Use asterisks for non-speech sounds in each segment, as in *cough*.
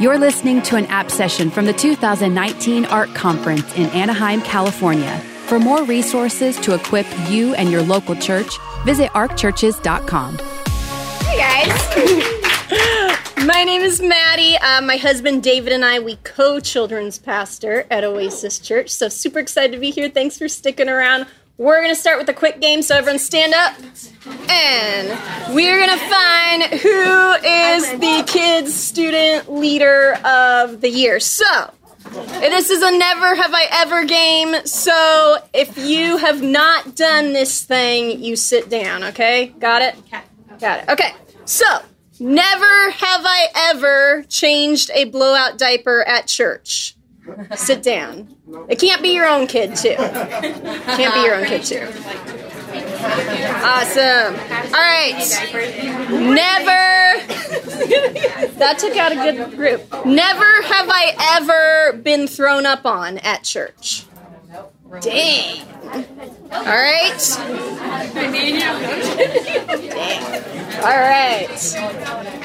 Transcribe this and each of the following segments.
You're listening to an app session from the 2019 ARC Conference in Anaheim, California. For more resources to equip you and your local church, visit arcchurches.com. Hey guys. *laughs* my name is Maddie. Uh, my husband David and I, we co children's pastor at Oasis Church. So super excited to be here. Thanks for sticking around. We're going to start with a quick game, so everyone stand up. And we're going to find who is the kids' student leader of the year. So, this is a never have I ever game. So, if you have not done this thing, you sit down, okay? Got it? Got it. Okay. So, never have I ever changed a blowout diaper at church. Sit down. It can't be your own kid, too. Can't be your own kid, too. Awesome. All right. Never. That took out a good group. Never have I ever been thrown up on at church. Dang. All right. Dang. All right.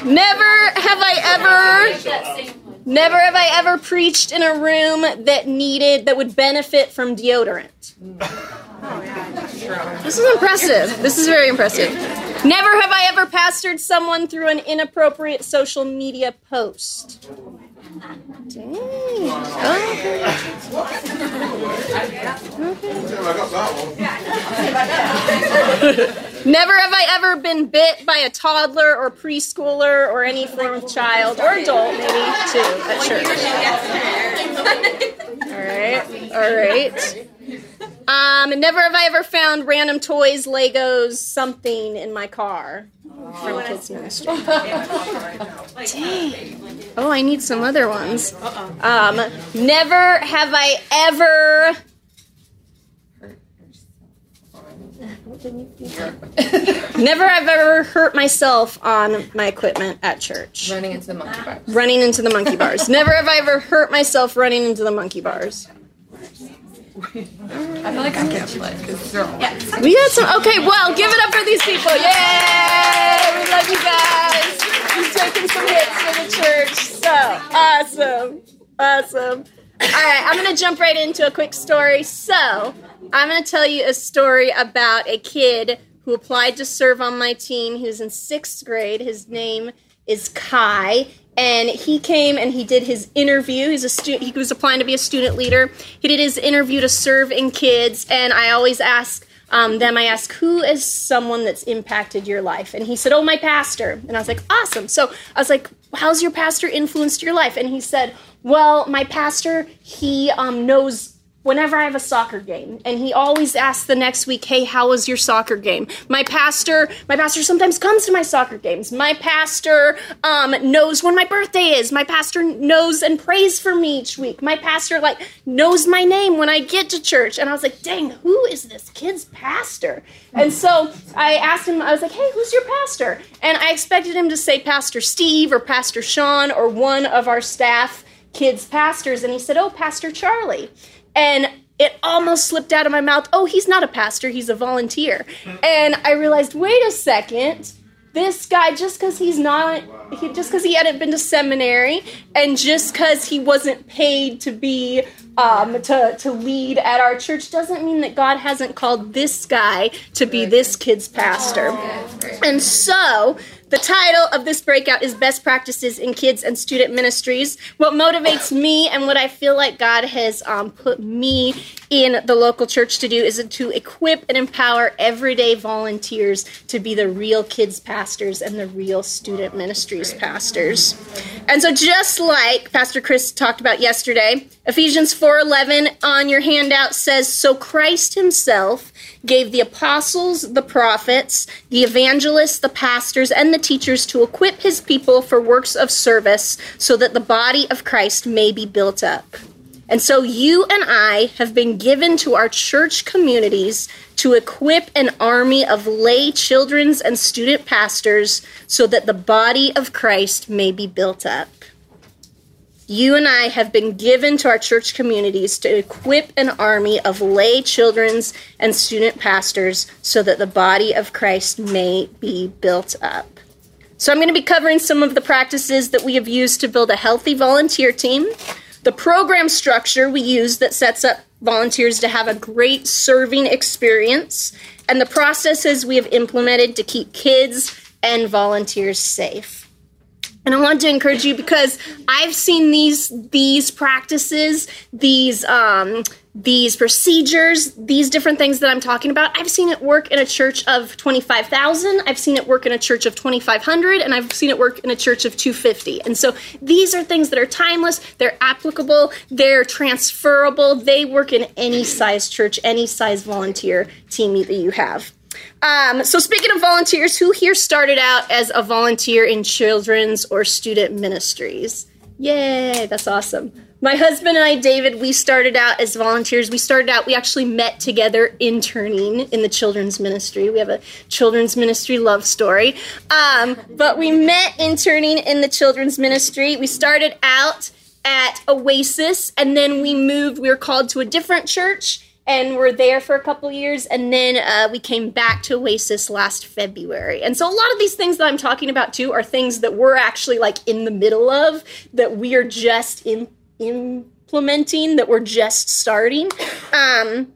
Never have I ever Never have I ever preached in a room that needed that would benefit from deodorant. Oh, this is impressive. This is very impressive. Never have I ever pastored someone through an inappropriate social media post. Dang. Okay. Never have I ever been bit by a toddler or preschooler or any form of child or adult, maybe too, at church. all right, all right. Um, and never have I ever found random toys, Legos, something in my car from kids ministry. *laughs* Dang. Oh, I need some other ones. Um, never have I ever. *laughs* Never have I ever hurt myself on my equipment at church. Running into the monkey bars. Running into the monkey bars. Never have I ever hurt myself running into the monkey bars. I feel like I can't play because they're all. We got some. Okay, well, give it up for these people. Yay! We love you guys. He's taking some hits for the church. So awesome. Awesome. All right, I'm going to jump right into a quick story. So, I'm going to tell you a story about a kid who applied to serve on my team. He was in sixth grade. His name is Kai. And he came and he did his interview. He's a student. He was applying to be a student leader. He did his interview to serve in kids. And I always ask um, them. I ask, "Who is someone that's impacted your life?" And he said, "Oh, my pastor." And I was like, "Awesome." So I was like, "How's your pastor influenced your life?" And he said, "Well, my pastor, he um, knows." Whenever I have a soccer game, and he always asks the next week, "Hey, how was your soccer game?" My pastor, my pastor sometimes comes to my soccer games. My pastor um, knows when my birthday is. My pastor knows and prays for me each week. My pastor like knows my name when I get to church. And I was like, "Dang, who is this kid's pastor?" And so I asked him. I was like, "Hey, who's your pastor?" And I expected him to say Pastor Steve or Pastor Sean or one of our staff kids pastors, and he said, "Oh, Pastor Charlie." And it almost slipped out of my mouth. Oh, he's not a pastor, he's a volunteer. And I realized, wait a second. This guy, just because he's not, he, just because he hadn't been to seminary, and just because he wasn't paid to be, um, to to lead at our church, doesn't mean that God hasn't called this guy to be this kid's pastor. And so, the title of this breakout is Best Practices in Kids and Student Ministries. What motivates me and what I feel like God has um, put me in the local church to do is to equip and empower everyday volunteers to be the real kids pastors and the real student ministries pastors. And so just like Pastor Chris talked about yesterday, Ephesians 4:11 on your handout says so Christ himself gave the apostles, the prophets, the evangelists, the pastors, and the teachers to equip his people for works of service so that the body of Christ may be built up. And so you and I have been given to our church communities to equip an army of lay children's and student pastors so that the body of Christ may be built up. You and I have been given to our church communities to equip an army of lay children's and student pastors so that the body of Christ may be built up. So I'm going to be covering some of the practices that we have used to build a healthy volunteer team, the program structure we use that sets up volunteers to have a great serving experience, and the processes we have implemented to keep kids and volunteers safe. And I want to encourage you because I've seen these these practices, these um, these procedures, these different things that I'm talking about. I've seen it work in a church of 25,000. I've seen it work in a church of 2,500, and I've seen it work in a church of 250. And so these are things that are timeless. They're applicable. They're transferable. They work in any size church, any size volunteer team that you have. Um, so, speaking of volunteers, who here started out as a volunteer in children's or student ministries? Yay, that's awesome. My husband and I, David, we started out as volunteers. We started out, we actually met together interning in the children's ministry. We have a children's ministry love story. Um, but we met interning in the children's ministry. We started out at Oasis, and then we moved, we were called to a different church and we're there for a couple years and then uh, we came back to oasis last february and so a lot of these things that i'm talking about too are things that we're actually like in the middle of that we are just in implementing that we're just starting um,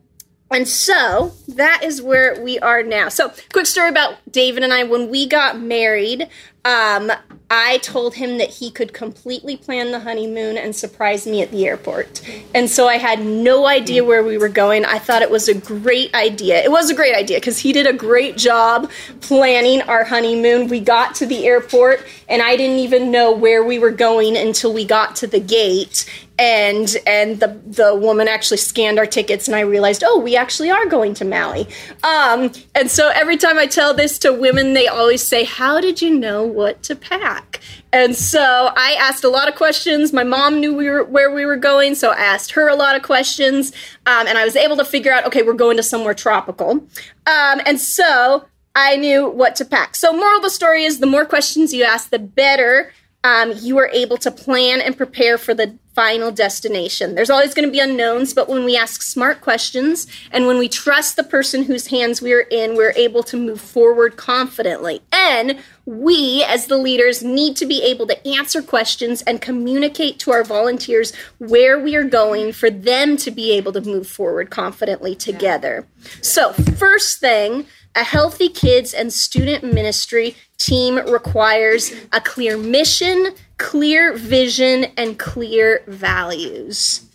and so that is where we are now. So, quick story about David and I. When we got married, um, I told him that he could completely plan the honeymoon and surprise me at the airport. And so I had no idea where we were going. I thought it was a great idea. It was a great idea because he did a great job planning our honeymoon. We got to the airport and I didn't even know where we were going until we got to the gate and and the the woman actually scanned our tickets and I realized oh we actually are going to Maui um, and so every time I tell this to women they always say how did you know what to pack. And so I asked a lot of questions. My mom knew we were where we were going so I asked her a lot of questions um, and I was able to figure out okay we're going to somewhere tropical. Um, and so I knew what to pack. So moral of the story is the more questions you ask the better um, you are able to plan and prepare for the final destination. There's always going to be unknowns, but when we ask smart questions and when we trust the person whose hands we are in, we're able to move forward confidently. And we, as the leaders, need to be able to answer questions and communicate to our volunteers where we are going for them to be able to move forward confidently together. So, first thing, a healthy kids and student ministry team requires a clear mission, clear vision, and clear values.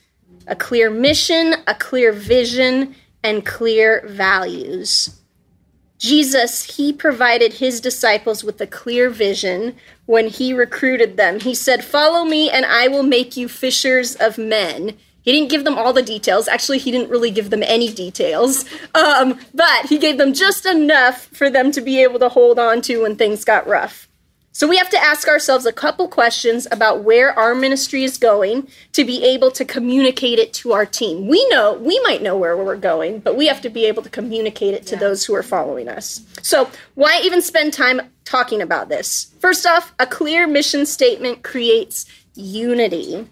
A clear mission, a clear vision, and clear values. Jesus, he provided his disciples with a clear vision when he recruited them. He said, Follow me, and I will make you fishers of men. He didn't give them all the details. Actually, he didn't really give them any details. Um, but he gave them just enough for them to be able to hold on to when things got rough. So we have to ask ourselves a couple questions about where our ministry is going to be able to communicate it to our team. We know, we might know where we're going, but we have to be able to communicate it to yeah. those who are following us. So, why even spend time talking about this? First off, a clear mission statement creates unity.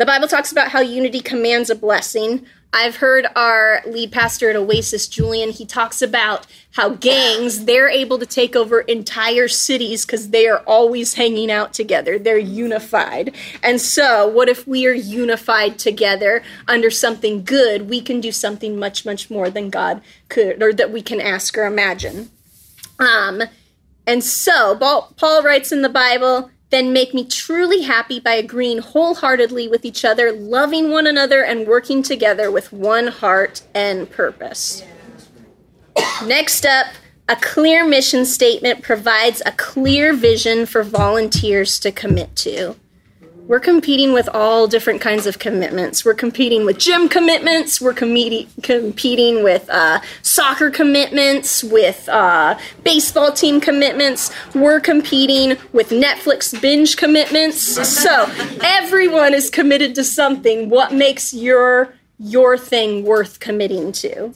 The Bible talks about how unity commands a blessing. I've heard our lead pastor at Oasis, Julian, he talks about how gangs, they're able to take over entire cities because they are always hanging out together. They're unified. And so, what if we are unified together under something good? We can do something much, much more than God could, or that we can ask or imagine. Um, and so, Paul writes in the Bible, then make me truly happy by agreeing wholeheartedly with each other, loving one another, and working together with one heart and purpose. Next up, a clear mission statement provides a clear vision for volunteers to commit to we're competing with all different kinds of commitments. We're competing with gym commitments. We're com- competing with uh, soccer commitments, with uh, baseball team commitments. We're competing with Netflix binge commitments. So everyone is committed to something. What makes your your thing worth committing to?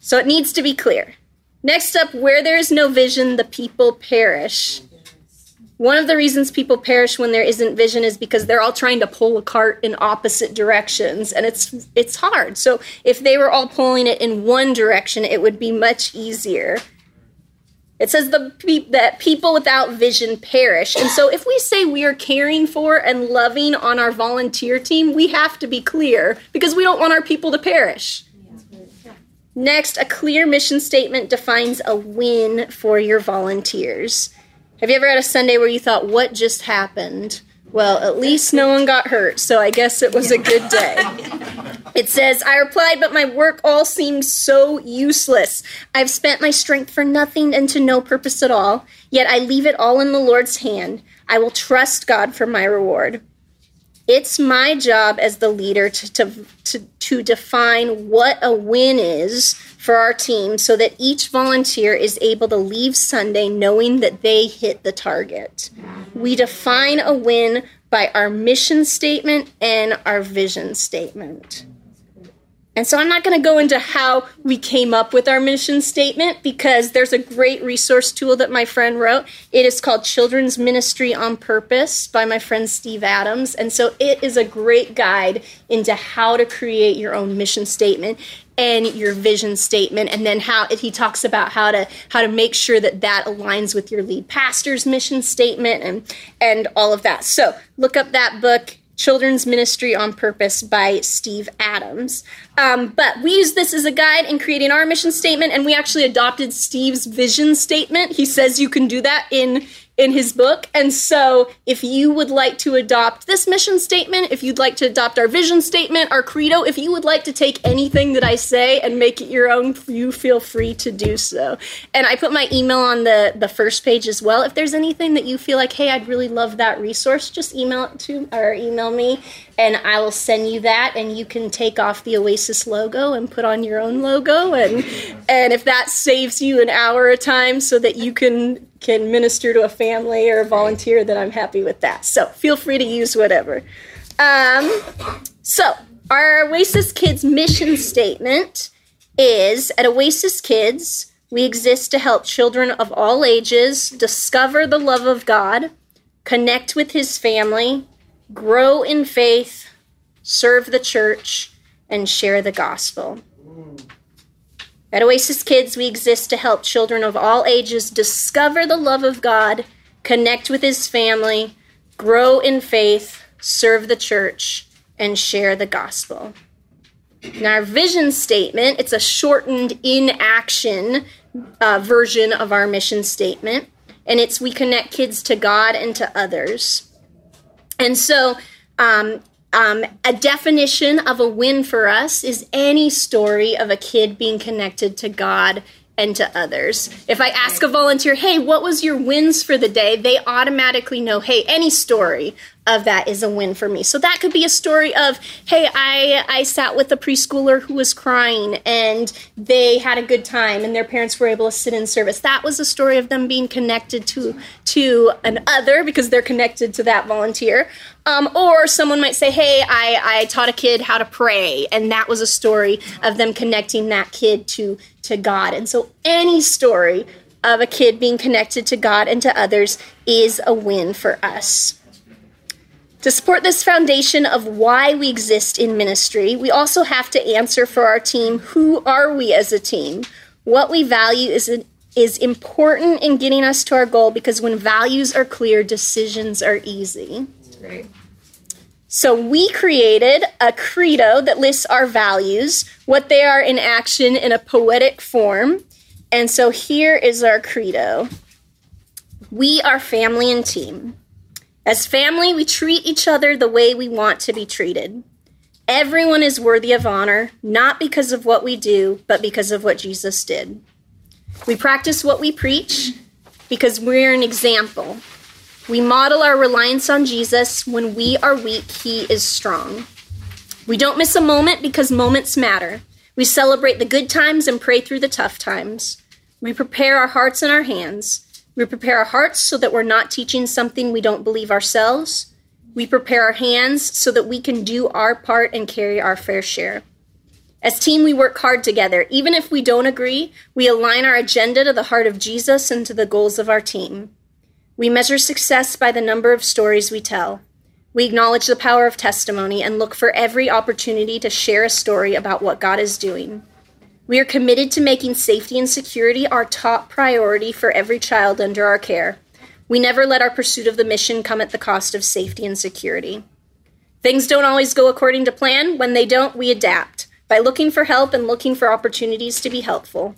So it needs to be clear. Next up, where there is no vision, the people perish. One of the reasons people perish when there isn't vision is because they're all trying to pull a cart in opposite directions and it's it's hard. So if they were all pulling it in one direction, it would be much easier. It says the that people without vision perish. And so if we say we are caring for and loving on our volunteer team, we have to be clear because we don't want our people to perish. Next, a clear mission statement defines a win for your volunteers. Have you ever had a Sunday where you thought, what just happened? Well, at least no one got hurt, so I guess it was a good day. It says, I replied, but my work all seems so useless. I've spent my strength for nothing and to no purpose at all, yet I leave it all in the Lord's hand. I will trust God for my reward. It's my job as the leader to, to, to, to define what a win is for our team so that each volunteer is able to leave Sunday knowing that they hit the target. We define a win by our mission statement and our vision statement. And so I'm not going to go into how we came up with our mission statement because there's a great resource tool that my friend wrote. It is called Children's Ministry on Purpose by my friend Steve Adams. And so it is a great guide into how to create your own mission statement and your vision statement and then how he talks about how to how to make sure that that aligns with your lead pastor's mission statement and and all of that. So, look up that book Children's Ministry on Purpose by Steve Adams. Um, but we use this as a guide in creating our mission statement, and we actually adopted Steve's vision statement. He says you can do that in in his book. And so, if you would like to adopt this mission statement, if you'd like to adopt our vision statement, our credo, if you would like to take anything that I say and make it your own, you feel free to do so. And I put my email on the, the first page as well. If there's anything that you feel like, hey, I'd really love that resource, just email it to or email me and I will send you that and you can take off the Oasis logo and put on your own logo and and if that saves you an hour of time so that you can can minister to a family or a volunteer then I'm happy with that. So feel free to use whatever. Um, so our Oasis Kids mission statement is at Oasis Kids we exist to help children of all ages discover the love of God, connect with his family, grow in faith, serve the church, and share the gospel. At Oasis Kids, we exist to help children of all ages discover the love of God, connect with his family, grow in faith, serve the church, and share the gospel. In our vision statement, it's a shortened in action uh, version of our mission statement, and it's we connect kids to God and to others. And so, um, um, a definition of a win for us is any story of a kid being connected to God and to others. If I ask a volunteer, hey, what was your wins for the day? They automatically know, hey, any story of that is a win for me. So that could be a story of, hey, I, I sat with a preschooler who was crying and they had a good time and their parents were able to sit in service. That was a story of them being connected to to an other because they're connected to that volunteer. Um, or someone might say, hey, I, I taught a kid how to pray, and that was a story of them connecting that kid to to God. And so any story of a kid being connected to God and to others is a win for us. To support this foundation of why we exist in ministry, we also have to answer for our team who are we as a team? What we value is, is important in getting us to our goal because when values are clear, decisions are easy. Great. So we created a credo that lists our values, what they are in action in a poetic form. And so here is our credo We are family and team. As family, we treat each other the way we want to be treated. Everyone is worthy of honor, not because of what we do, but because of what Jesus did. We practice what we preach because we're an example. We model our reliance on Jesus. When we are weak, he is strong. We don't miss a moment because moments matter. We celebrate the good times and pray through the tough times. We prepare our hearts and our hands. We prepare our hearts so that we're not teaching something we don't believe ourselves. We prepare our hands so that we can do our part and carry our fair share. As team, we work hard together. Even if we don't agree, we align our agenda to the heart of Jesus and to the goals of our team. We measure success by the number of stories we tell. We acknowledge the power of testimony and look for every opportunity to share a story about what God is doing. We are committed to making safety and security our top priority for every child under our care. We never let our pursuit of the mission come at the cost of safety and security. Things don't always go according to plan. When they don't, we adapt by looking for help and looking for opportunities to be helpful.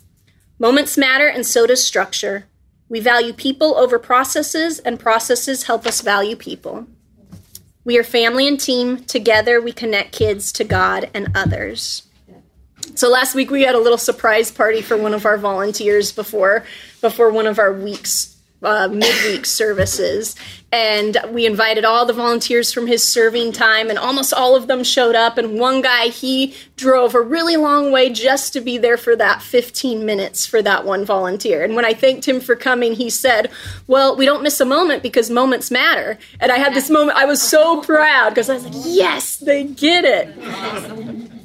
Moments matter, and so does structure. We value people over processes, and processes help us value people. We are family and team. Together, we connect kids to God and others. So last week we had a little surprise party for one of our volunteers before before one of our weeks uh, midweek services, and we invited all the volunteers from his serving time, and almost all of them showed up. And one guy he drove a really long way just to be there for that 15 minutes for that one volunteer. And when I thanked him for coming, he said, "Well, we don't miss a moment because moments matter." And I had this moment. I was so proud because I was like, "Yes, they get it."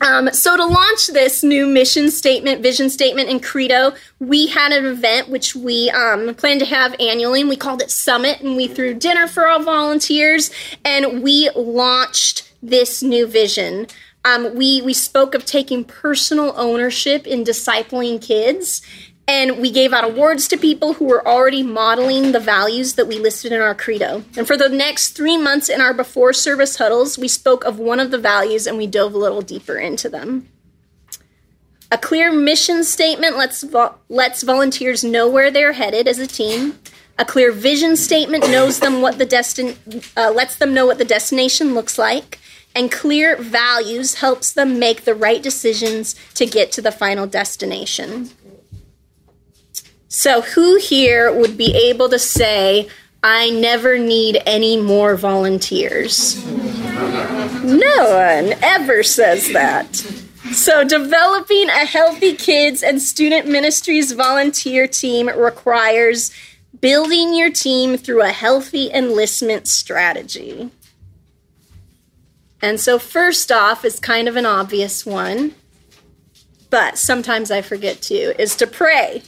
Um, so to launch this new mission statement, vision statement, and credo, we had an event which we um, planned to have annually, and we called it Summit, and we threw dinner for all volunteers, and we launched this new vision. Um, we we spoke of taking personal ownership in discipling kids, and we gave out awards to people who were already modeling the values that we listed in our credo. And for the next three months in our before service huddles, we spoke of one of the values and we dove a little deeper into them. A clear mission statement lets, vo- lets volunteers know where they're headed as a team. A clear vision statement knows them what the destin- uh, lets them know what the destination looks like. And clear values helps them make the right decisions to get to the final destination. So, who here would be able to say, I never need any more volunteers? No one ever says that. So, developing a healthy kids and student ministries volunteer team requires building your team through a healthy enlistment strategy. And so, first off, is kind of an obvious one, but sometimes I forget to, is to pray.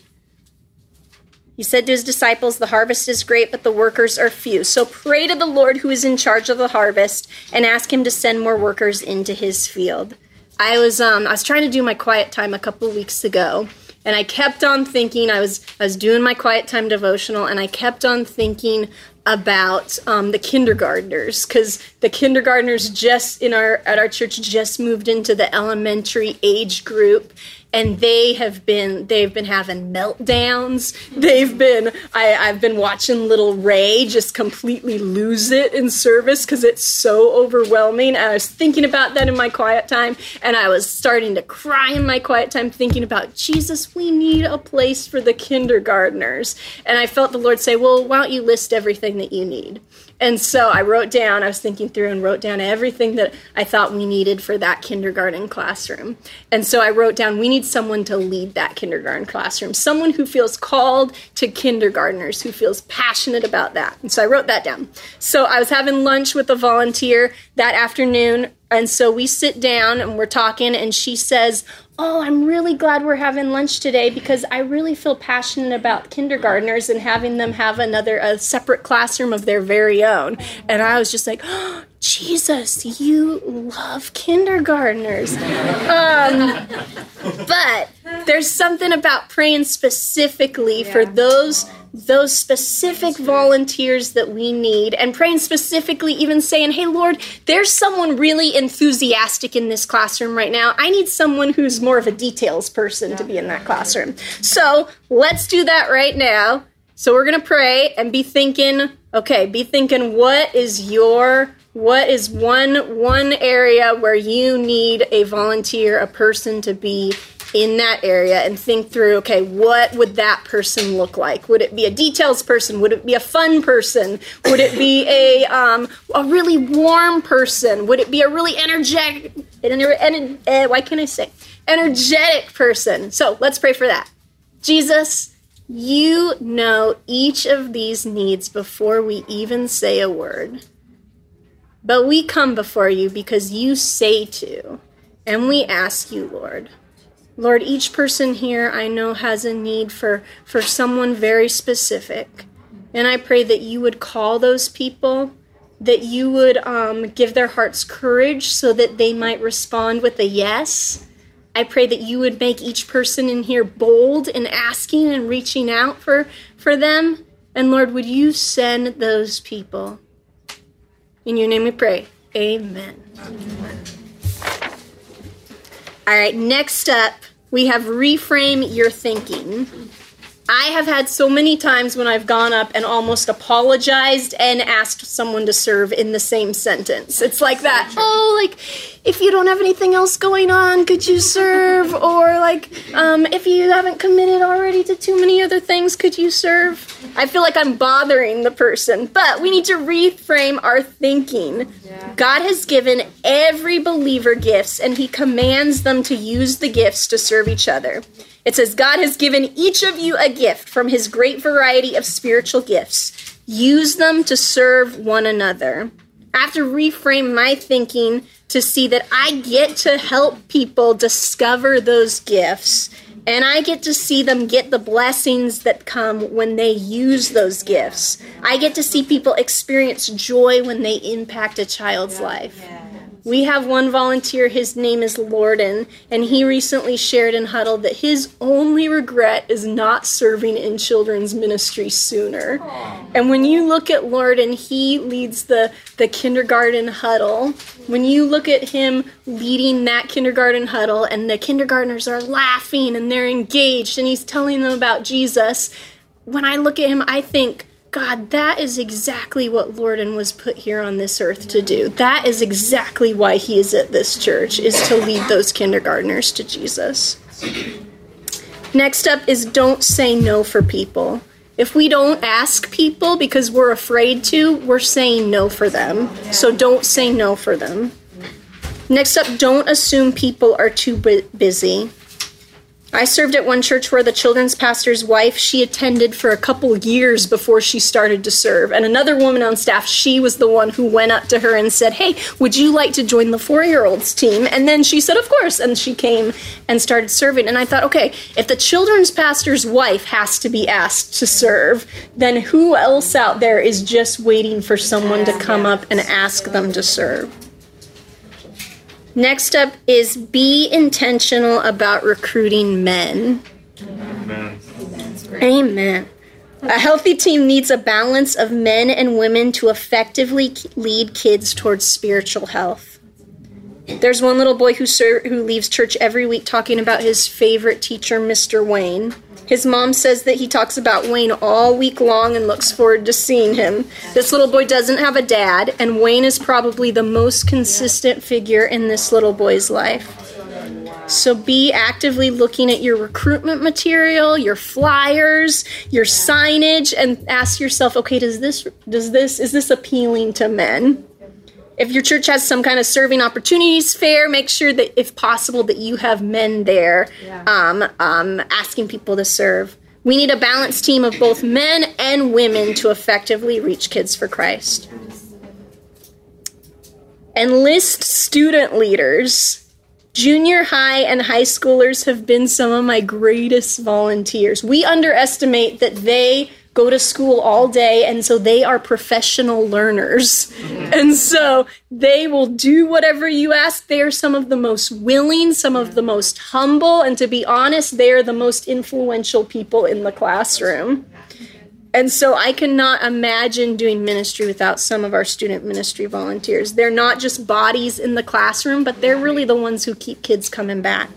He said to his disciples, The harvest is great, but the workers are few. So pray to the Lord who is in charge of the harvest and ask him to send more workers into his field. I was um, I was trying to do my quiet time a couple weeks ago, and I kept on thinking I was I was doing my quiet time devotional, and I kept on thinking about um, the kindergartners because the kindergartners just in our at our church just moved into the elementary age group and they have been they've been having meltdowns. They've been I, i've been watching little ray just completely lose it in service because it's so overwhelming. And i was thinking about that in my quiet time and i was starting to cry in my quiet time thinking about jesus we need a place for the kindergartners. And i felt the lord say well why don't you list everything that you need and so I wrote down, I was thinking through and wrote down everything that I thought we needed for that kindergarten classroom. And so I wrote down, we need someone to lead that kindergarten classroom, someone who feels called to kindergartners, who feels passionate about that. And so I wrote that down. So I was having lunch with a volunteer that afternoon. And so we sit down and we're talking, and she says, Oh, I'm really glad we're having lunch today because I really feel passionate about kindergartners and having them have another, a separate classroom of their very own. And I was just like, *gasps* oh, Jesus, you love kindergartners. Um, but there's something about praying specifically for those those specific volunteers that we need and praying specifically even saying hey lord there's someone really enthusiastic in this classroom right now. I need someone who's more of a details person to be in that classroom. So let's do that right now. So we're going to pray and be thinking okay be thinking what is your what is one one area where you need a volunteer a person to be in that area and think through okay what would that person look like? Would it be a details person? Would it be a fun person? Would it be a *laughs* um, a really warm person? Would it be a really energetic ener- ener- uh, why can't i say? Energetic person? So let's pray for that. Jesus you know each of these needs before we even say a word but we come before you because you say to and we ask you lord Lord, each person here I know has a need for, for someone very specific. And I pray that you would call those people, that you would um, give their hearts courage so that they might respond with a yes. I pray that you would make each person in here bold in asking and reaching out for, for them. And Lord, would you send those people? In your name we pray. Amen. Amen. All right, next up, we have reframe your thinking. I have had so many times when I've gone up and almost apologized and asked someone to serve in the same sentence. It's like that. Oh, like if you don't have anything else going on, could you serve? *laughs* Or like um, if you haven't committed already to too many other things, could you serve? I feel like I'm bothering the person, but we need to reframe our thinking. Yeah. God has given every believer gifts, and He commands them to use the gifts to serve each other. It says, God has given each of you a gift from his great variety of spiritual gifts. Use them to serve one another. I have to reframe my thinking to see that I get to help people discover those gifts and I get to see them get the blessings that come when they use those gifts. I get to see people experience joy when they impact a child's life. We have one volunteer, his name is Lorden, and he recently shared in Huddle that his only regret is not serving in children's ministry sooner. And when you look at Lorden, he leads the, the kindergarten huddle. When you look at him leading that kindergarten huddle, and the kindergartners are laughing and they're engaged, and he's telling them about Jesus, when I look at him, I think, God, that is exactly what Lorden was put here on this earth to do. That is exactly why he is at this church, is to lead those kindergartners to Jesus. Next up is don't say no for people. If we don't ask people because we're afraid to, we're saying no for them. So don't say no for them. Next up, don't assume people are too busy. I served at one church where the children's pastor's wife, she attended for a couple years before she started to serve. And another woman on staff, she was the one who went up to her and said, Hey, would you like to join the four year olds team? And then she said, Of course. And she came and started serving. And I thought, okay, if the children's pastor's wife has to be asked to serve, then who else out there is just waiting for someone to come up and ask them to serve? Next up is be intentional about recruiting men. Amen. Amen. A healthy team needs a balance of men and women to effectively lead kids towards spiritual health. There's one little boy who ser- who leaves church every week talking about his favorite teacher, Mr. Wayne. His mom says that he talks about Wayne all week long and looks forward to seeing him. This little boy doesn't have a dad, and Wayne is probably the most consistent figure in this little boy's life. So be actively looking at your recruitment material, your flyers, your signage and ask yourself, okay, does this does this is this appealing to men? If your church has some kind of serving opportunities fair, make sure that if possible that you have men there yeah. um, um, asking people to serve. We need a balanced team of both men and women to effectively reach kids for Christ. Enlist student leaders. Junior high and high schoolers have been some of my greatest volunteers. We underestimate that they go to school all day and so they are professional learners mm-hmm. and so they will do whatever you ask they are some of the most willing some of the most humble and to be honest they are the most influential people in the classroom and so I cannot imagine doing ministry without some of our student ministry volunteers. They're not just bodies in the classroom, but they're really the ones who keep kids coming back.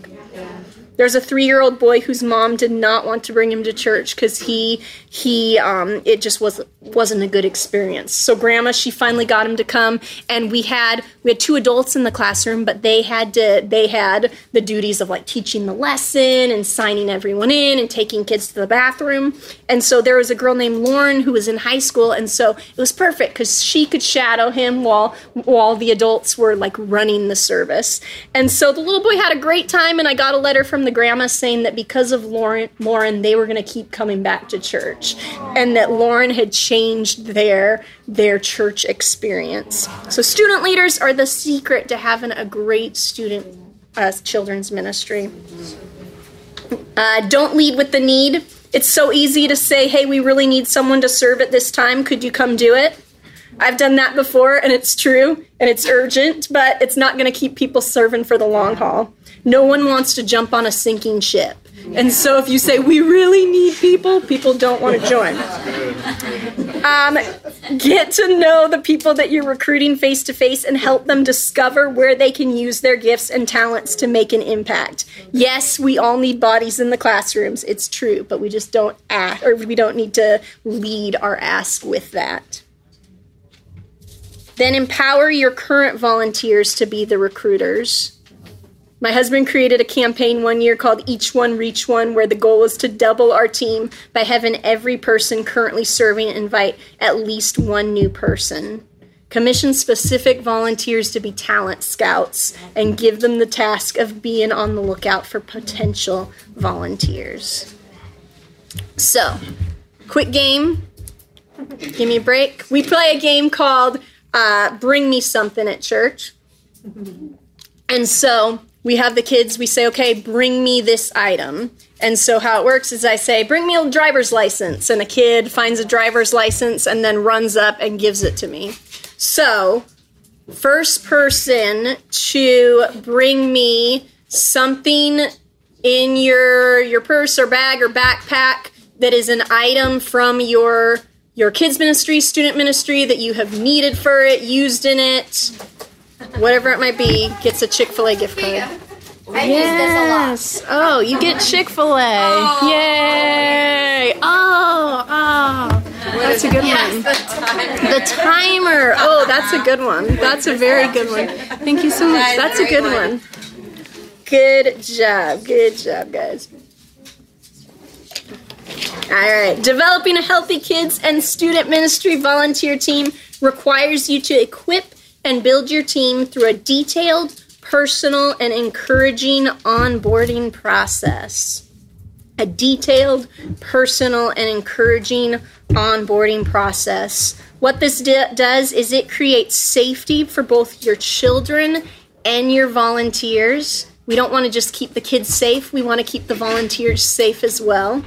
There's a three-year-old boy whose mom did not want to bring him to church because he he um, it just was wasn't a good experience. So grandma she finally got him to come, and we had we had two adults in the classroom, but they had to they had the duties of like teaching the lesson and signing everyone in and taking kids to the bathroom. And so there was a girl named Lauren who was in high school, and so it was perfect because she could shadow him while while the adults were like running the service. And so the little boy had a great time, and I got a letter from the grandma saying that because of Lauren, Lauren they were going to keep coming back to church, and that Lauren had changed their their church experience. So student leaders are the secret to having a great student uh, children's ministry. Uh, don't lead with the need. It's so easy to say, "Hey, we really need someone to serve at this time. Could you come do it?" I've done that before, and it's true, and it's urgent, but it's not going to keep people serving for the long haul. No one wants to jump on a sinking ship. And so if you say, we really need people, people don't want to join. Um, get to know the people that you're recruiting face to face and help them discover where they can use their gifts and talents to make an impact. Yes, we all need bodies in the classrooms. It's true, but we just don't ask, or we don't need to lead our ask with that. Then empower your current volunteers to be the recruiters. My husband created a campaign one year called Each One Reach One, where the goal is to double our team by having every person currently serving invite at least one new person. Commission specific volunteers to be talent scouts and give them the task of being on the lookout for potential volunteers. So, quick game. Give me a break. We play a game called uh, Bring Me Something at Church. And so we have the kids, we say, okay, bring me this item. And so how it works is I say, bring me a driver's license. And a kid finds a driver's license and then runs up and gives it to me. So, first person to bring me something in your your purse or bag or backpack that is an item from your your kids ministry, student ministry that you have needed for it, used in it, whatever it might be, gets a Chick Fil A gift card. Yes. Oh, you get Chick Fil A. Yay! Oh, oh, that's a good one. The timer. Oh, that's a good one. That's a very good one. Thank you so much. That's a good one. Good job. Good job, guys. All right. Developing a healthy kids and student ministry volunteer team requires you to equip and build your team through a detailed, personal, and encouraging onboarding process. A detailed, personal, and encouraging onboarding process. What this d- does is it creates safety for both your children and your volunteers. We don't want to just keep the kids safe, we want to keep the volunteers safe as well.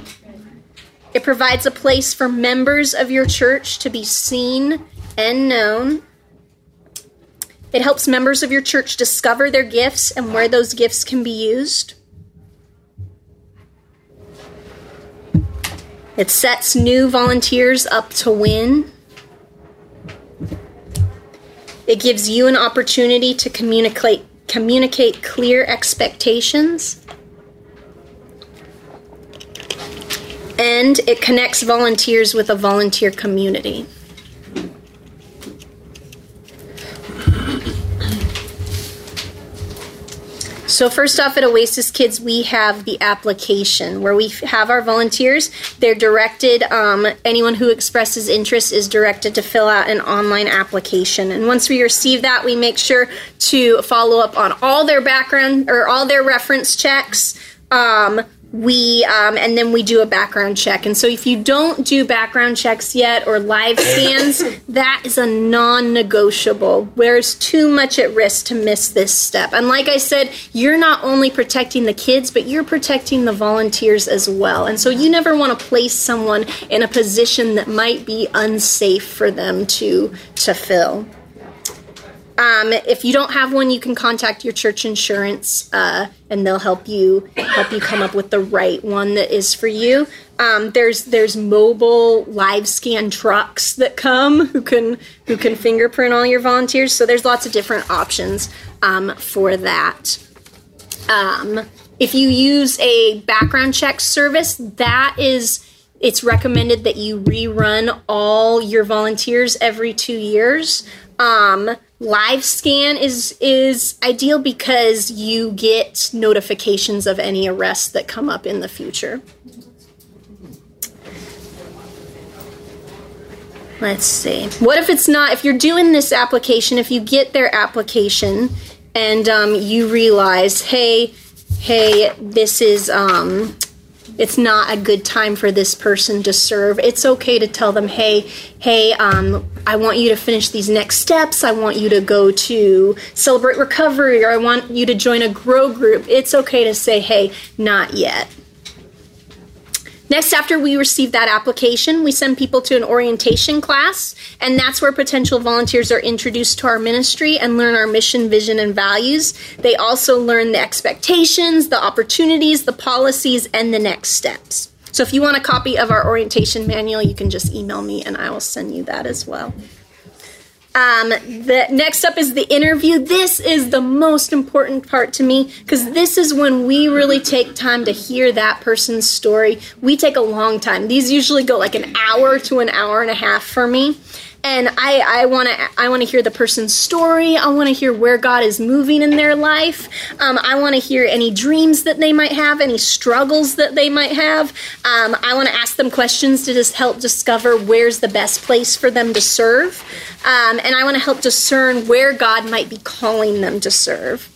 It provides a place for members of your church to be seen and known. It helps members of your church discover their gifts and where those gifts can be used. It sets new volunteers up to win. It gives you an opportunity to communicate communicate clear expectations. And it connects volunteers with a volunteer community. So, first off, at Oasis Kids, we have the application where we have our volunteers. They're directed, um, anyone who expresses interest is directed to fill out an online application. And once we receive that, we make sure to follow up on all their background or all their reference checks. Um, we um, and then we do a background check. And so if you don't do background checks yet or live *laughs* scans that is a non-negotiable. There's too much at risk to miss this step. And like i said you're not only protecting the kids but you're protecting the volunteers as well. And so you never want to place someone in a position that might be unsafe for them to to fill um, if you don't have one, you can contact your church insurance, uh, and they'll help you help you come up with the right one that is for you. Um, there's there's mobile live scan trucks that come *laughs* who can who can fingerprint all your volunteers. So there's lots of different options um, for that. Um, if you use a background check service, that is it's recommended that you rerun all your volunteers every two years. Um, live scan is is ideal because you get notifications of any arrests that come up in the future. Let's see. What if it's not? If you're doing this application, if you get their application and um, you realize, hey, hey, this is um, it's not a good time for this person to serve. It's okay to tell them, hey, hey, um, I want you to finish these next steps. I want you to go to Celebrate Recovery, or I want you to join a grow group. It's okay to say, hey, not yet. Next, after we receive that application, we send people to an orientation class, and that's where potential volunteers are introduced to our ministry and learn our mission, vision, and values. They also learn the expectations, the opportunities, the policies, and the next steps. So if you want a copy of our orientation manual, you can just email me and I will send you that as well. Um, the next up is the interview. This is the most important part to me because this is when we really take time to hear that person's story. We take a long time. These usually go like an hour to an hour and a half for me and I I want to I want to hear the person's story. I want to hear where God is moving in their life. Um, I want to hear any dreams that they might have, any struggles that they might have. Um, I want to ask them questions to just help discover where's the best place for them to serve, um, and I want to help discern where God might be calling them to serve.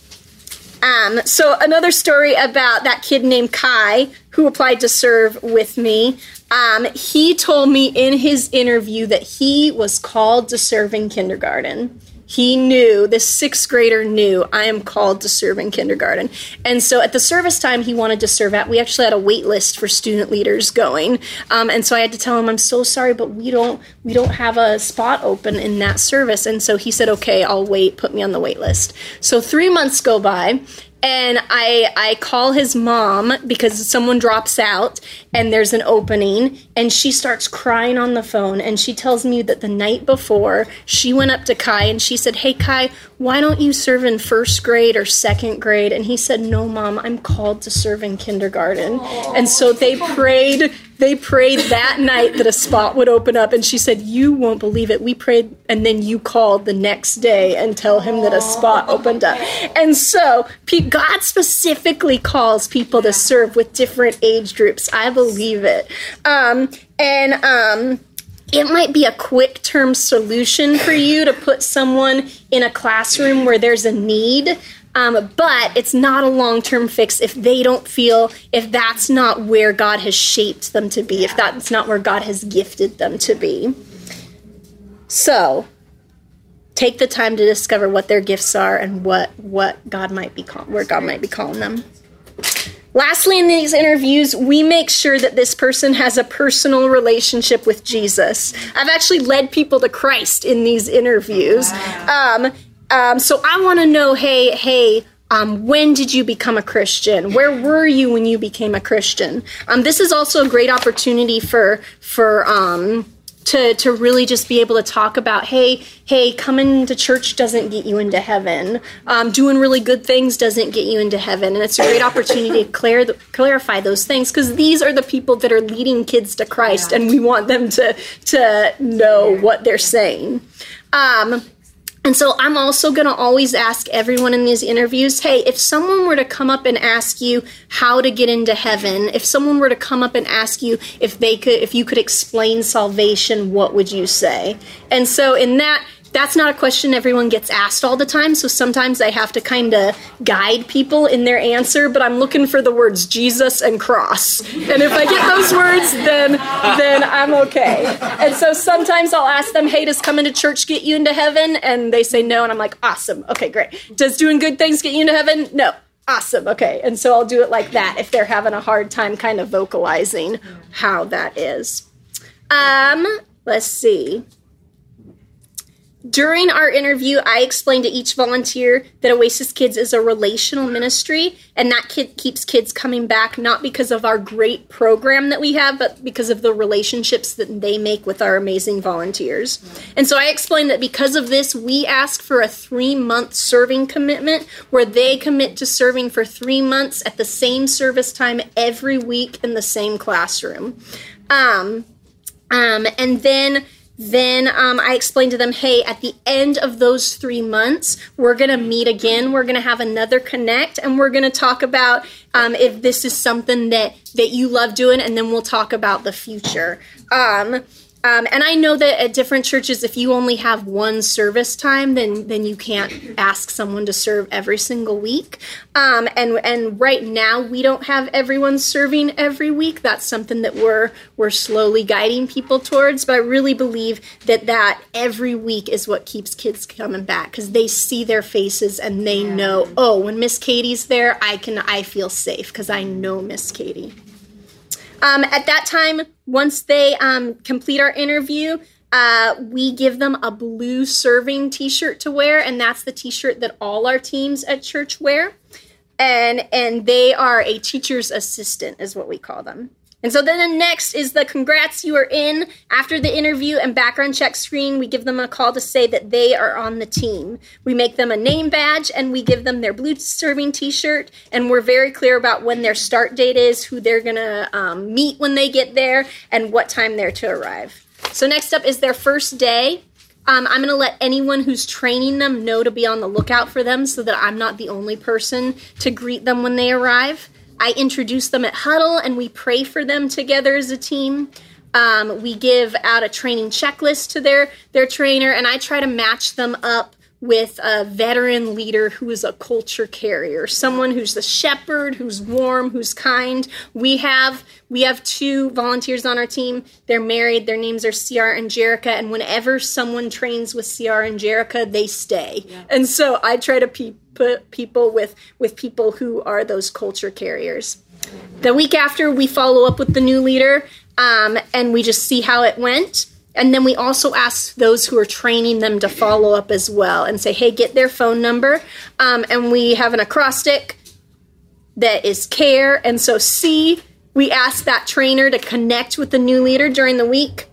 Um, so another story about that kid named Kai who applied to serve with me. Um, he told me in his interview that he was called to serve in kindergarten. He knew, this sixth grader knew, I am called to serve in kindergarten. And so at the service time he wanted to serve at, we actually had a wait list for student leaders going. Um, and so I had to tell him, I'm so sorry, but we don't we don't have a spot open in that service. And so he said, okay, I'll wait, put me on the wait list. So three months go by and I I call his mom because someone drops out and there's an opening and she starts crying on the phone and she tells me that the night before she went up to Kai and she said, "Hey Kai, why don't you serve in first grade or second grade?" And he said, "No, mom, I'm called to serve in kindergarten." And so they prayed they prayed that night that a spot would open up and she said you won't believe it. We prayed and then you called the next day and tell him that a spot opened up. And so god specifically calls people to serve with different age groups. I believe it. Um, and um, it might be a quick term solution for you to put someone in a classroom where there's a need um, but it's not a long term fix if they don't feel, if that's not where God has shaped them to be, if that's not where God has gifted them to be. So, take the time to discover what their gifts are and what what God might be call, where God might be calling them. Lastly, in these interviews, we make sure that this person has a personal relationship with Jesus. I've actually led people to Christ in these interviews. Um, um, so I want to know, hey, hey, um, when did you become a Christian? Where were you when you became a Christian? Um, this is also a great opportunity for for um, to to really just be able to talk about, hey, hey, coming to church doesn't get you into heaven. Um, doing really good things doesn't get you into heaven, and it's a great opportunity to clar- clarify those things because these are the people that are leading kids to Christ, and we want them to to know what they're saying. Um, and so I'm also going to always ask everyone in these interviews, hey, if someone were to come up and ask you how to get into heaven, if someone were to come up and ask you if they could if you could explain salvation, what would you say? And so in that that's not a question everyone gets asked all the time. So sometimes I have to kind of guide people in their answer, but I'm looking for the words Jesus and cross. And if I get those words, then then I'm okay. And so sometimes I'll ask them, "Hey, does coming to church get you into heaven?" And they say no, and I'm like, "Awesome. Okay, great. Does doing good things get you into heaven?" No. Awesome. Okay. And so I'll do it like that if they're having a hard time kind of vocalizing how that is. Um, let's see. During our interview, I explained to each volunteer that Oasis Kids is a relational ministry, and that kid keeps kids coming back not because of our great program that we have, but because of the relationships that they make with our amazing volunteers. And so I explained that because of this, we ask for a three month serving commitment where they commit to serving for three months at the same service time every week in the same classroom. Um, um, and then then um, I explained to them, hey, at the end of those three months, we're going to meet again. We're going to have another connect, and we're going to talk about um, if this is something that that you love doing, and then we'll talk about the future. Um, um, and I know that at different churches, if you only have one service time, then then you can't ask someone to serve every single week. Um, and and right now we don't have everyone serving every week. That's something that we're we're slowly guiding people towards. But I really believe that that every week is what keeps kids coming back because they see their faces and they know, oh, when Miss Katie's there, I can I feel safe because I know Miss Katie. Um, at that time, once they um, complete our interview, uh, we give them a blue serving t-shirt to wear, and that's the t-shirt that all our teams at church wear. And and they are a teacher's assistant, is what we call them. And so then the next is the congrats you are in. After the interview and background check screen, we give them a call to say that they are on the team. We make them a name badge and we give them their blue serving t shirt. And we're very clear about when their start date is, who they're going to um, meet when they get there, and what time they're to arrive. So next up is their first day. Um, I'm going to let anyone who's training them know to be on the lookout for them so that I'm not the only person to greet them when they arrive. I introduce them at huddle and we pray for them together as a team. Um, we give out a training checklist to their their trainer, and I try to match them up with a veteran leader who is a culture carrier, someone who's the shepherd, who's warm, who's kind. We have we have two volunteers on our team. They're married. Their names are CR and Jerica, and whenever someone trains with CR and Jerica, they stay. Yeah. And so I try to pe- put people with with people who are those culture carriers. The week after, we follow up with the new leader, um, and we just see how it went. And then we also ask those who are training them to follow up as well and say, hey, get their phone number. Um, and we have an acrostic that is care. And so, C, we ask that trainer to connect with the new leader during the week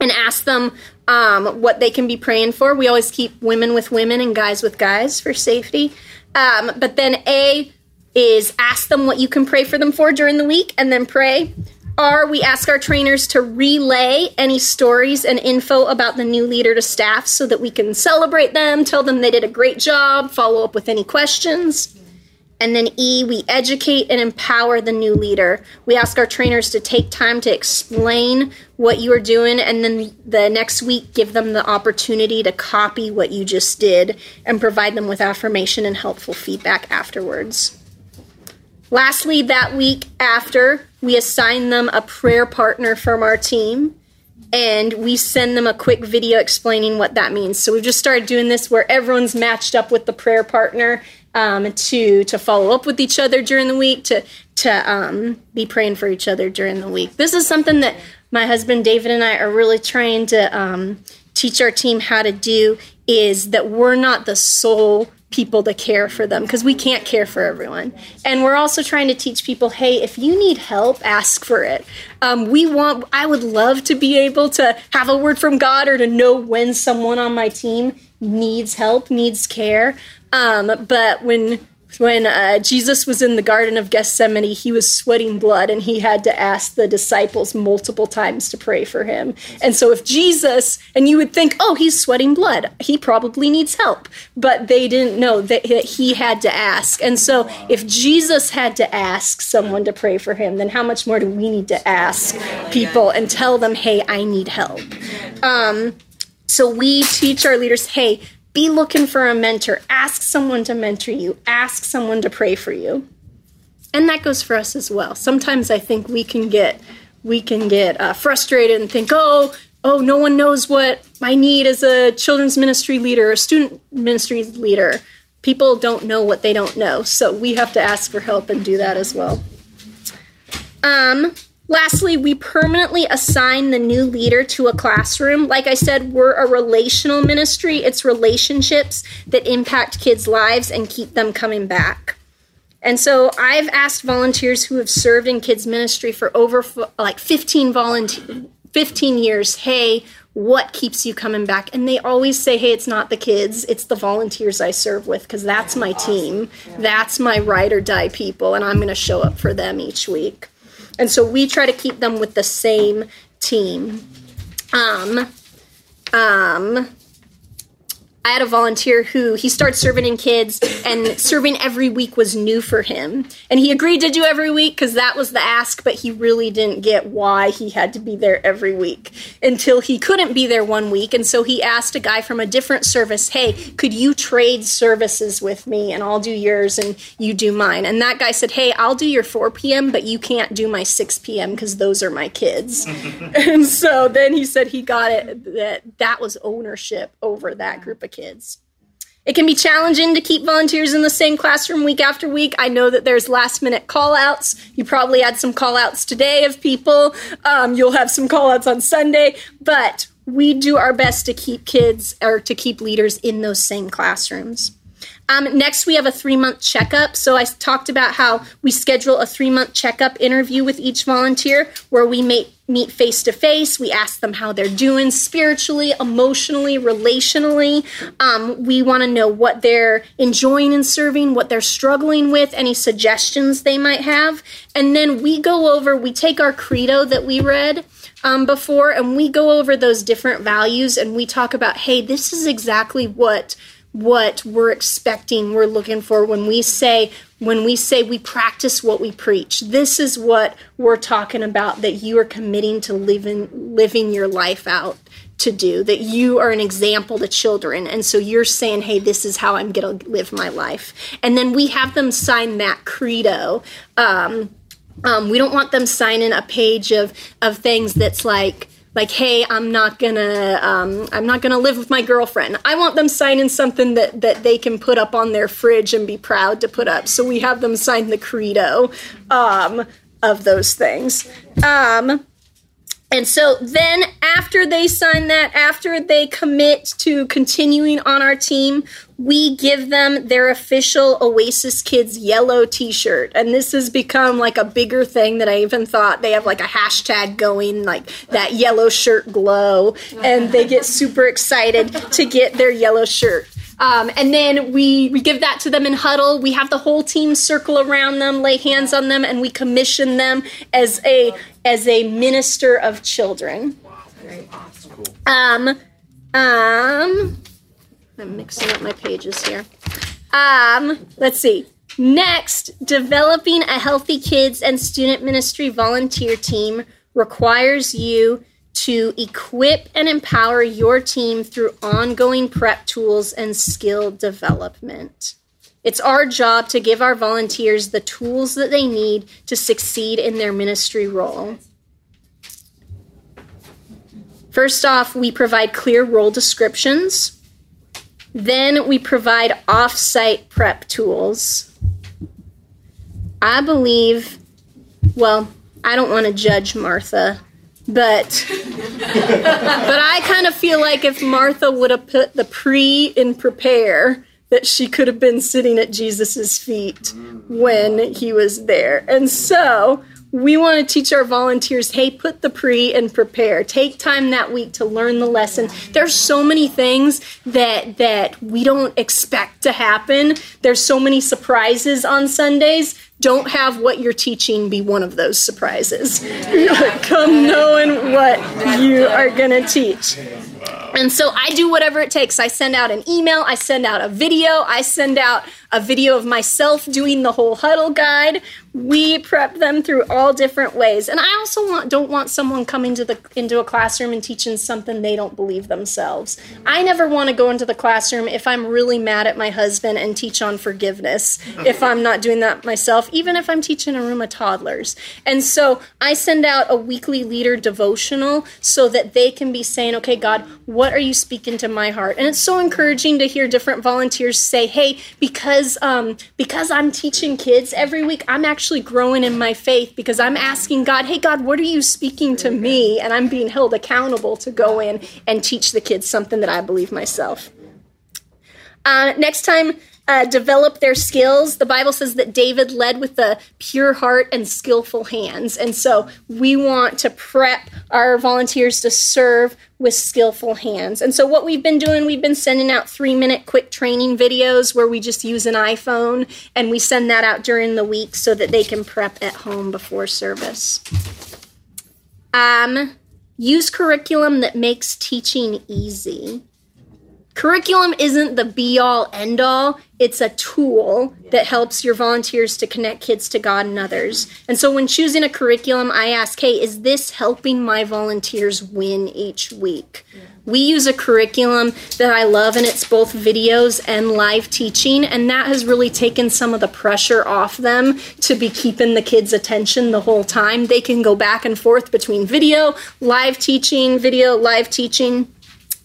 and ask them um, what they can be praying for. We always keep women with women and guys with guys for safety. Um, but then A is ask them what you can pray for them for during the week and then pray. R, we ask our trainers to relay any stories and info about the new leader to staff so that we can celebrate them, tell them they did a great job, follow up with any questions. And then E, we educate and empower the new leader. We ask our trainers to take time to explain what you are doing, and then the next week, give them the opportunity to copy what you just did and provide them with affirmation and helpful feedback afterwards. Lastly, that week after, we assign them a prayer partner from our team and we send them a quick video explaining what that means. So we've just started doing this where everyone's matched up with the prayer partner um, to to follow up with each other during the week, to to um, be praying for each other during the week. This is something that my husband David and I are really trying to um, teach our team how to do. Is that we're not the sole people to care for them because we can't care for everyone. And we're also trying to teach people hey, if you need help, ask for it. Um, we want, I would love to be able to have a word from God or to know when someone on my team needs help, needs care. Um, but when when uh, Jesus was in the Garden of Gethsemane, he was sweating blood and he had to ask the disciples multiple times to pray for him. And so, if Jesus, and you would think, oh, he's sweating blood, he probably needs help. But they didn't know that he had to ask. And so, if Jesus had to ask someone to pray for him, then how much more do we need to ask people and tell them, hey, I need help? Um, so, we teach our leaders, hey, be looking for a mentor. Ask someone to mentor you. Ask someone to pray for you. And that goes for us as well. Sometimes I think we can get we can get uh, frustrated and think, oh, oh, no one knows what I need as a children's ministry leader, a student ministry leader. People don't know what they don't know, so we have to ask for help and do that as well. Um, Lastly, we permanently assign the new leader to a classroom. Like I said, we're a relational ministry. It's relationships that impact kids' lives and keep them coming back. And so I've asked volunteers who have served in kids' ministry for over like 15 volunteer 15 years, "Hey, what keeps you coming back?" And they always say, "Hey, it's not the kids, it's the volunteers I serve with because that's my team. That's my ride or die people and I'm going to show up for them each week." And so we try to keep them with the same team. Um, um, I had a volunteer who he starts serving in kids, and serving every week was new for him. And he agreed to do every week because that was the ask, but he really didn't get why he had to be there every week until he couldn't be there one week. And so he asked a guy from a different service, Hey, could you trade services with me and I'll do yours and you do mine? And that guy said, Hey, I'll do your 4 p.m., but you can't do my 6 p.m. because those are my kids. *laughs* and so then he said he got it that that was ownership over that group of kids. It can be challenging to keep volunteers in the same classroom week after week. I know that there's last minute call outs. You probably had some call outs today of people. Um, you'll have some call outs on Sunday, but we do our best to keep kids or to keep leaders in those same classrooms. Um, next, we have a three month checkup. So, I talked about how we schedule a three month checkup interview with each volunteer where we meet meet face to face. We ask them how they're doing spiritually, emotionally, relationally. Um, we want to know what they're enjoying in serving, what they're struggling with, any suggestions they might have. And then we go over, we take our credo that we read. Um, before, and we go over those different values and we talk about, hey, this is exactly what what we're expecting we're looking for when we say when we say we practice what we preach. This is what we're talking about that you are committing to living living your life out to do that you are an example to children. And so you're saying hey this is how i'm going to live my life. And then we have them sign that credo. Um, um, we don't want them signing a page of of things that's like like hey i'm not gonna um, i'm not gonna live with my girlfriend. I want them signing something that that they can put up on their fridge and be proud to put up. So we have them sign the credo um, of those things. Um, and so then after they sign that, after they commit to continuing on our team, we give them their official Oasis Kids yellow t shirt. And this has become like a bigger thing that I even thought they have like a hashtag going, like that yellow shirt glow. And they get super excited to get their yellow shirt. Um, and then we, we give that to them in huddle. We have the whole team circle around them, lay hands on them, and we commission them as a as a minister of children. Um, um, I'm mixing up my pages here. Um, let's see. Next, developing a healthy kids and student ministry volunteer team requires you to equip and empower your team through ongoing prep tools and skill development. It's our job to give our volunteers the tools that they need to succeed in their ministry role. First off, we provide clear role descriptions. Then we provide off site prep tools. I believe, well, I don't want to judge Martha, but *laughs* but I kind of feel like if Martha would have put the pre in prepare, that she could have been sitting at Jesus' feet when he was there. And so we want to teach our volunteers hey put the pre and prepare. Take time that week to learn the lesson. There's so many things that that we don't expect to happen. There's so many surprises on sundays. Don't have what you're teaching be one of those surprises. *laughs* Come knowing what you are going to teach and so I do whatever it takes. I send out an email, I send out a video, I send out a video of myself doing the whole huddle guide. We prep them through all different ways. And I also want, don't want someone coming to the into a classroom and teaching something they don't believe themselves. I never want to go into the classroom if I'm really mad at my husband and teach on forgiveness. If I'm not doing that myself, even if I'm teaching a room of toddlers. And so I send out a weekly leader devotional so that they can be saying, "Okay, God, what are you speaking to my heart?" And it's so encouraging to hear different volunteers say, "Hey, because um, because I'm teaching kids every week, I'm actually growing in my faith because I'm asking God, hey God, what are you speaking to me? And I'm being held accountable to go in and teach the kids something that I believe myself. Uh, next time uh, develop their skills. The Bible says that David led with a pure heart and skillful hands. And so we want to prep our volunteers to serve with skillful hands. And so what we've been doing, we've been sending out three minute quick training videos where we just use an iPhone and we send that out during the week so that they can prep at home before service. Um, use curriculum that makes teaching easy curriculum isn't the be all end all it's a tool that helps your volunteers to connect kids to god and others. And so when choosing a curriculum i ask hey is this helping my volunteers win each week? We use a curriculum that i love and it's both videos and live teaching and that has really taken some of the pressure off them to be keeping the kids attention the whole time. They can go back and forth between video live teaching video live teaching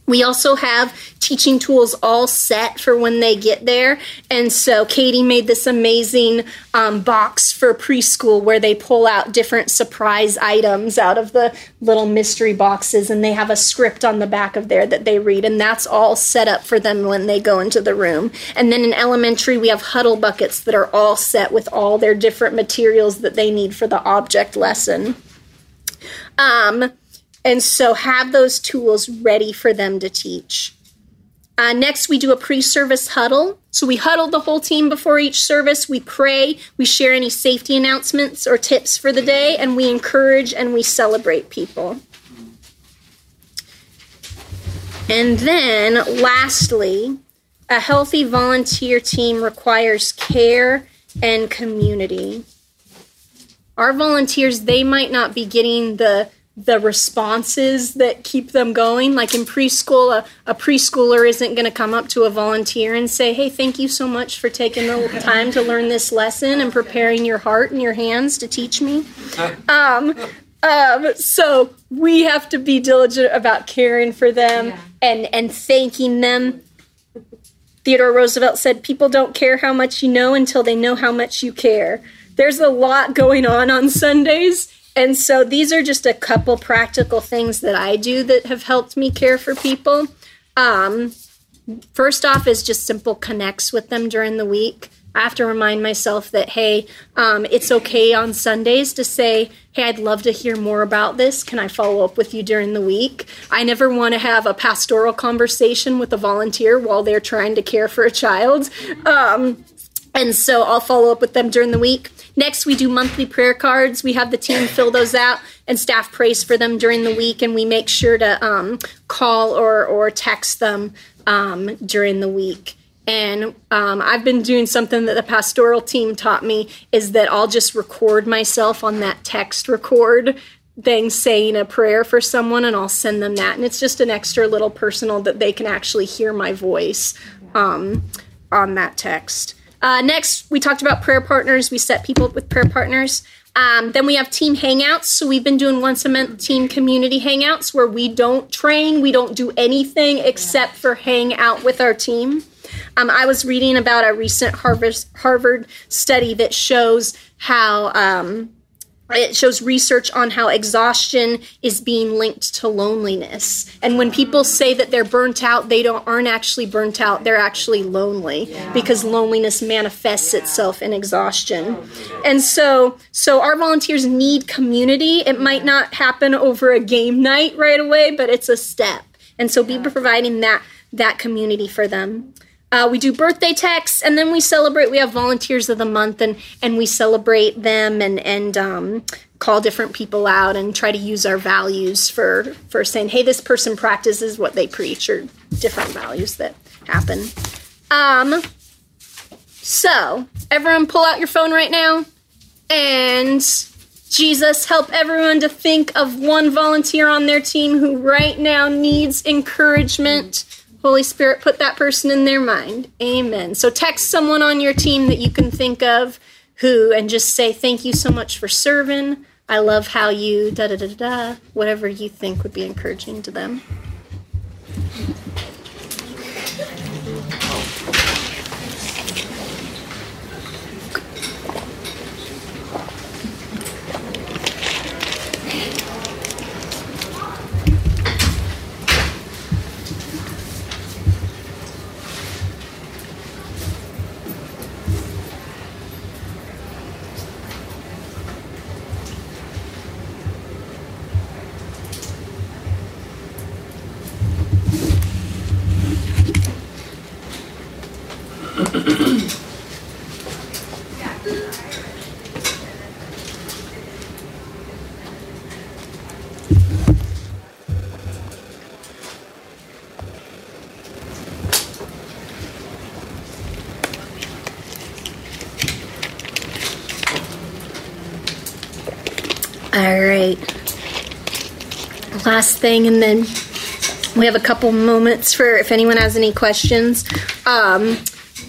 We also have teaching tools all set for when they get there. And so Katie made this amazing um, box for preschool where they pull out different surprise items out of the little mystery boxes and they have a script on the back of there that they read. And that's all set up for them when they go into the room. And then in elementary, we have huddle buckets that are all set with all their different materials that they need for the object lesson. Um, and so have those tools ready for them to teach. Uh, next, we do a pre service huddle. So we huddle the whole team before each service. We pray, we share any safety announcements or tips for the day, and we encourage and we celebrate people. And then, lastly, a healthy volunteer team requires care and community. Our volunteers, they might not be getting the the responses that keep them going. Like in preschool, a, a preschooler isn't going to come up to a volunteer and say, Hey, thank you so much for taking the time to learn this lesson and preparing your heart and your hands to teach me. *laughs* Um, um, so we have to be diligent about caring for them yeah. and, and thanking them. Theodore Roosevelt said, People don't care how much you know until they know how much you care. There's a lot going on on Sundays and so these are just a couple practical things that I do that have helped me care for people. Um, first off, is just simple connects with them during the week. I have to remind myself that, hey, um, it's okay on Sundays to say, hey, I'd love to hear more about this. Can I follow up with you during the week? I never want to have a pastoral conversation with a volunteer while they're trying to care for a child. Um, and so I'll follow up with them during the week. Next, we do monthly prayer cards. We have the team fill those out, and staff prays for them during the week, and we make sure to um, call or, or text them um, during the week. And um, I've been doing something that the pastoral team taught me is that I'll just record myself on that text record thing saying a prayer for someone, and I'll send them that. And it's just an extra little personal that they can actually hear my voice um, on that text. Uh, next, we talked about prayer partners. We set people up with prayer partners. Um, then we have team hangouts. So we've been doing once a month team community hangouts where we don't train, we don't do anything except for hang out with our team. Um, I was reading about a recent Harvard Harvard study that shows how um, it shows research on how exhaustion is being linked to loneliness. And when people say that they're burnt out they don't aren't actually burnt out they're actually lonely yeah. because loneliness manifests yeah. itself in exhaustion. And so so our volunteers need community. It might not happen over a game night right away but it's a step. And so be providing that that community for them uh, we do birthday texts, and then we celebrate. We have volunteers of the month, and and we celebrate them, and and um, call different people out, and try to use our values for for saying, hey, this person practices what they preach, or different values that happen. Um. So everyone, pull out your phone right now, and Jesus, help everyone to think of one volunteer on their team who right now needs encouragement Holy Spirit, put that person in their mind. Amen. So text someone on your team that you can think of who and just say, Thank you so much for serving. I love how you da da da da, whatever you think would be encouraging to them. All right. Last thing, and then we have a couple moments for if anyone has any questions. Um,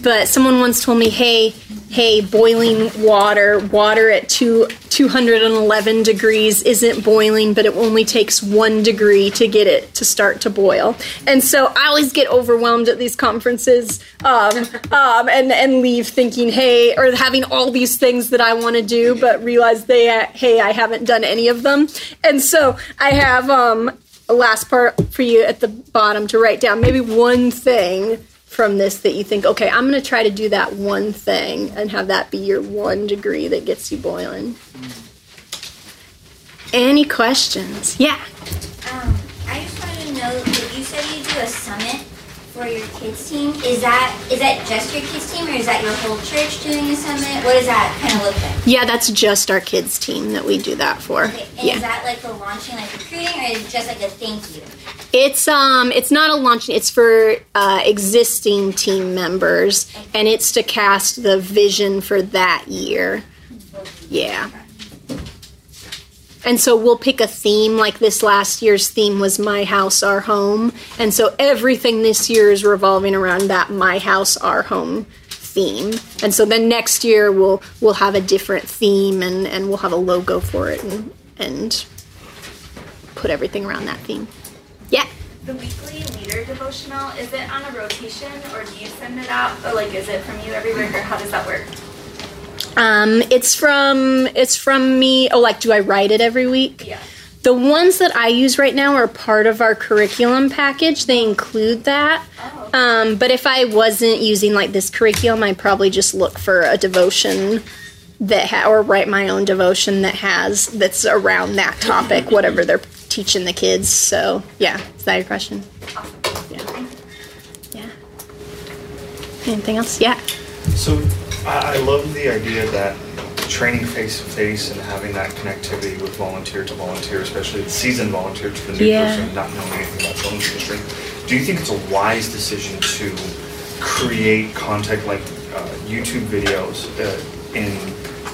but someone once told me, "Hey, hey, boiling water, water at two 211 degrees isn't boiling, but it only takes one degree to get it to start to boil. And so I always get overwhelmed at these conferences um, um, and, and leave thinking, hey, or having all these things that I want to do, but realize they, hey, I haven't done any of them. And so I have um, a last part for you at the bottom to write down maybe one thing from this that you think, okay, I'm going to try to do that one thing and have that be your one degree that gets you boiling. Any questions? Yeah. Um, I just wanted to know that you said you do a summit for your kids team. Is that is that just your kids team, or is that your whole church doing a summit? What does that kind of look like? Yeah, that's just our kids team that we do that for. Okay, and yeah. is that like for launching, like recruiting, or is it just like a thank you? It's um it's not a launching. it's for uh, existing team members and it's to cast the vision for that year. Yeah. And so we'll pick a theme like this last year's theme was my house our home and so everything this year is revolving around that my house our home theme. And so then next year we'll we'll have a different theme and and we'll have a logo for it and and put everything around that theme. Yeah. The weekly leader devotional, is it on a rotation or do you send it out? Or like is it from you every week or how does that work? Um, it's from it's from me. Oh, like do I write it every week? Yeah. The ones that I use right now are part of our curriculum package. They include that. Um, but if I wasn't using like this curriculum, I'd probably just look for a devotion that ha- or write my own devotion that has that's around that topic, whatever they're teaching the kids. So yeah, is that your question? Yeah. Yeah. Anything else? Yeah. So I, I love the idea that training face to face and having that connectivity with volunteer to volunteer, especially the seasoned volunteer to the new Yeah. person not knowing anything about children's ministry. Do you think it's a wise decision to create content like uh, YouTube videos uh, in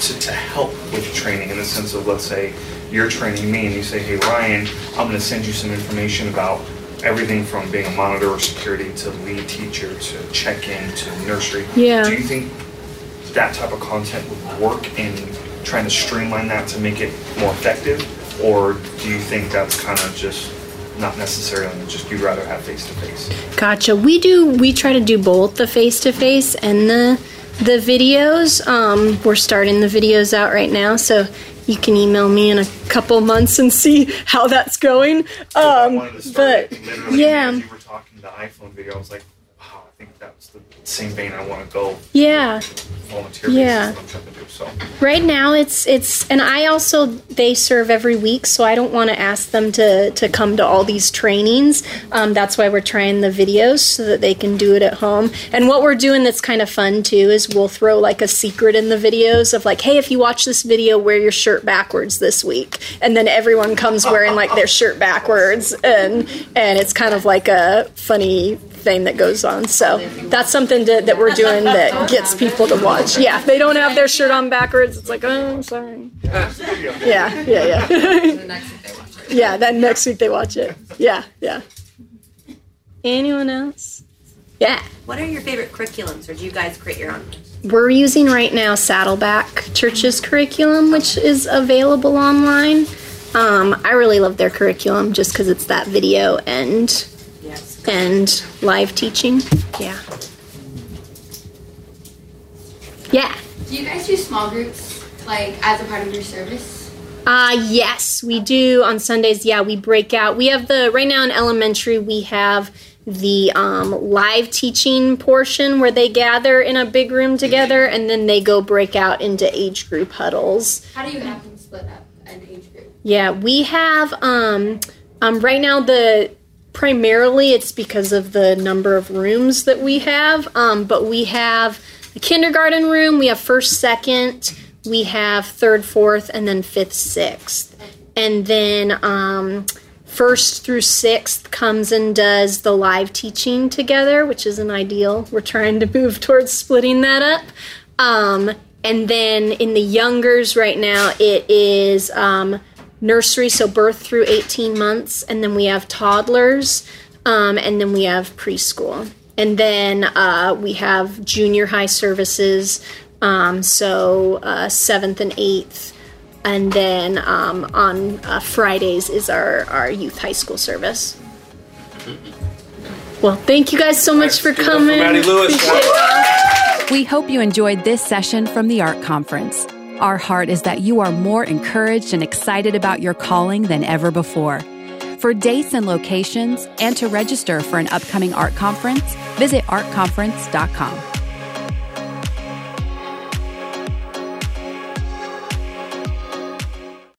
to, to help with training in the sense of let's say you're training me and you say, hey Ryan, I'm going to send you some information about everything from being a monitor or security to lead teacher to check in to nursery. Yeah. Do you think that type of content would work in trying to streamline that to make it more effective? Or do you think that's kind of just not necessarily just you'd rather have face to face? Gotcha. We do. We try to do both the face to face and the the videos. Um, we're starting the videos out right now, so you can email me in a couple months and see how that's going. Um, wanted to start but yeah. you were talking the iPhone video, I was like, wow, I think that's the same vein I want to go yeah, volunteer Yeah. basis I'm trying to do. So right now it's it's and I also they serve every week, so I don't want to ask them to to come to all these trainings. Um, that's why we're trying the videos so that they can do it at home. And what we're doing that's kind of fun too is we'll throw like a secret in the videos of like, hey, if you watch this video, wear your shirt backwards this week, and then everyone comes wearing like their shirt backwards, and and it's kind of like a funny thing that goes on. So that's something to, that we're doing that gets people to watch. Yeah, if they don't have their shirt on backwards, it's like, oh, I'm sorry. *laughs* Yeah, yeah, yeah. The next week they watch it. yeah, then next week they watch it. Yeah, yeah. Anyone else? Yeah. What are your favorite curriculums, or do you guys create your own? We're using right now Saddleback Church's curriculum, which is available online. Um, I really love their curriculum just because it's that video and Yes. And live teaching. Yeah. Yeah. Do you guys do small groups like as a part of your service? Uh yes, we do on Sundays. Yeah, we break out. We have the right now in elementary we have the um, live teaching portion where they gather in a big room together and then they go break out into age group huddles. How do you have them split up an age group? Yeah, we have um, um, right now the primarily it's because of the number of rooms that we have, um, but we have a kindergarten room, we have first, second, we have third, fourth, and then fifth, sixth, and then um, first through sixth comes and does the live teaching together, which is an ideal. We're trying to move towards splitting that up. Um, and then in the youngers right now, it is um, nursery, so birth through 18 months, and then we have toddlers, um, and then we have preschool. And then uh, we have junior high services, um, so uh, seventh and eighth, and then um, on uh, Fridays is our, our youth high school service. Well, thank you guys so much for Give it up for coming. Maddie Lewis. Appreciate it. We hope you enjoyed this session from the ARC Conference. Our heart is that you are more encouraged and excited about your calling than ever before. For dates and locations and to register for an upcoming ARC conference, visit arcconference.com.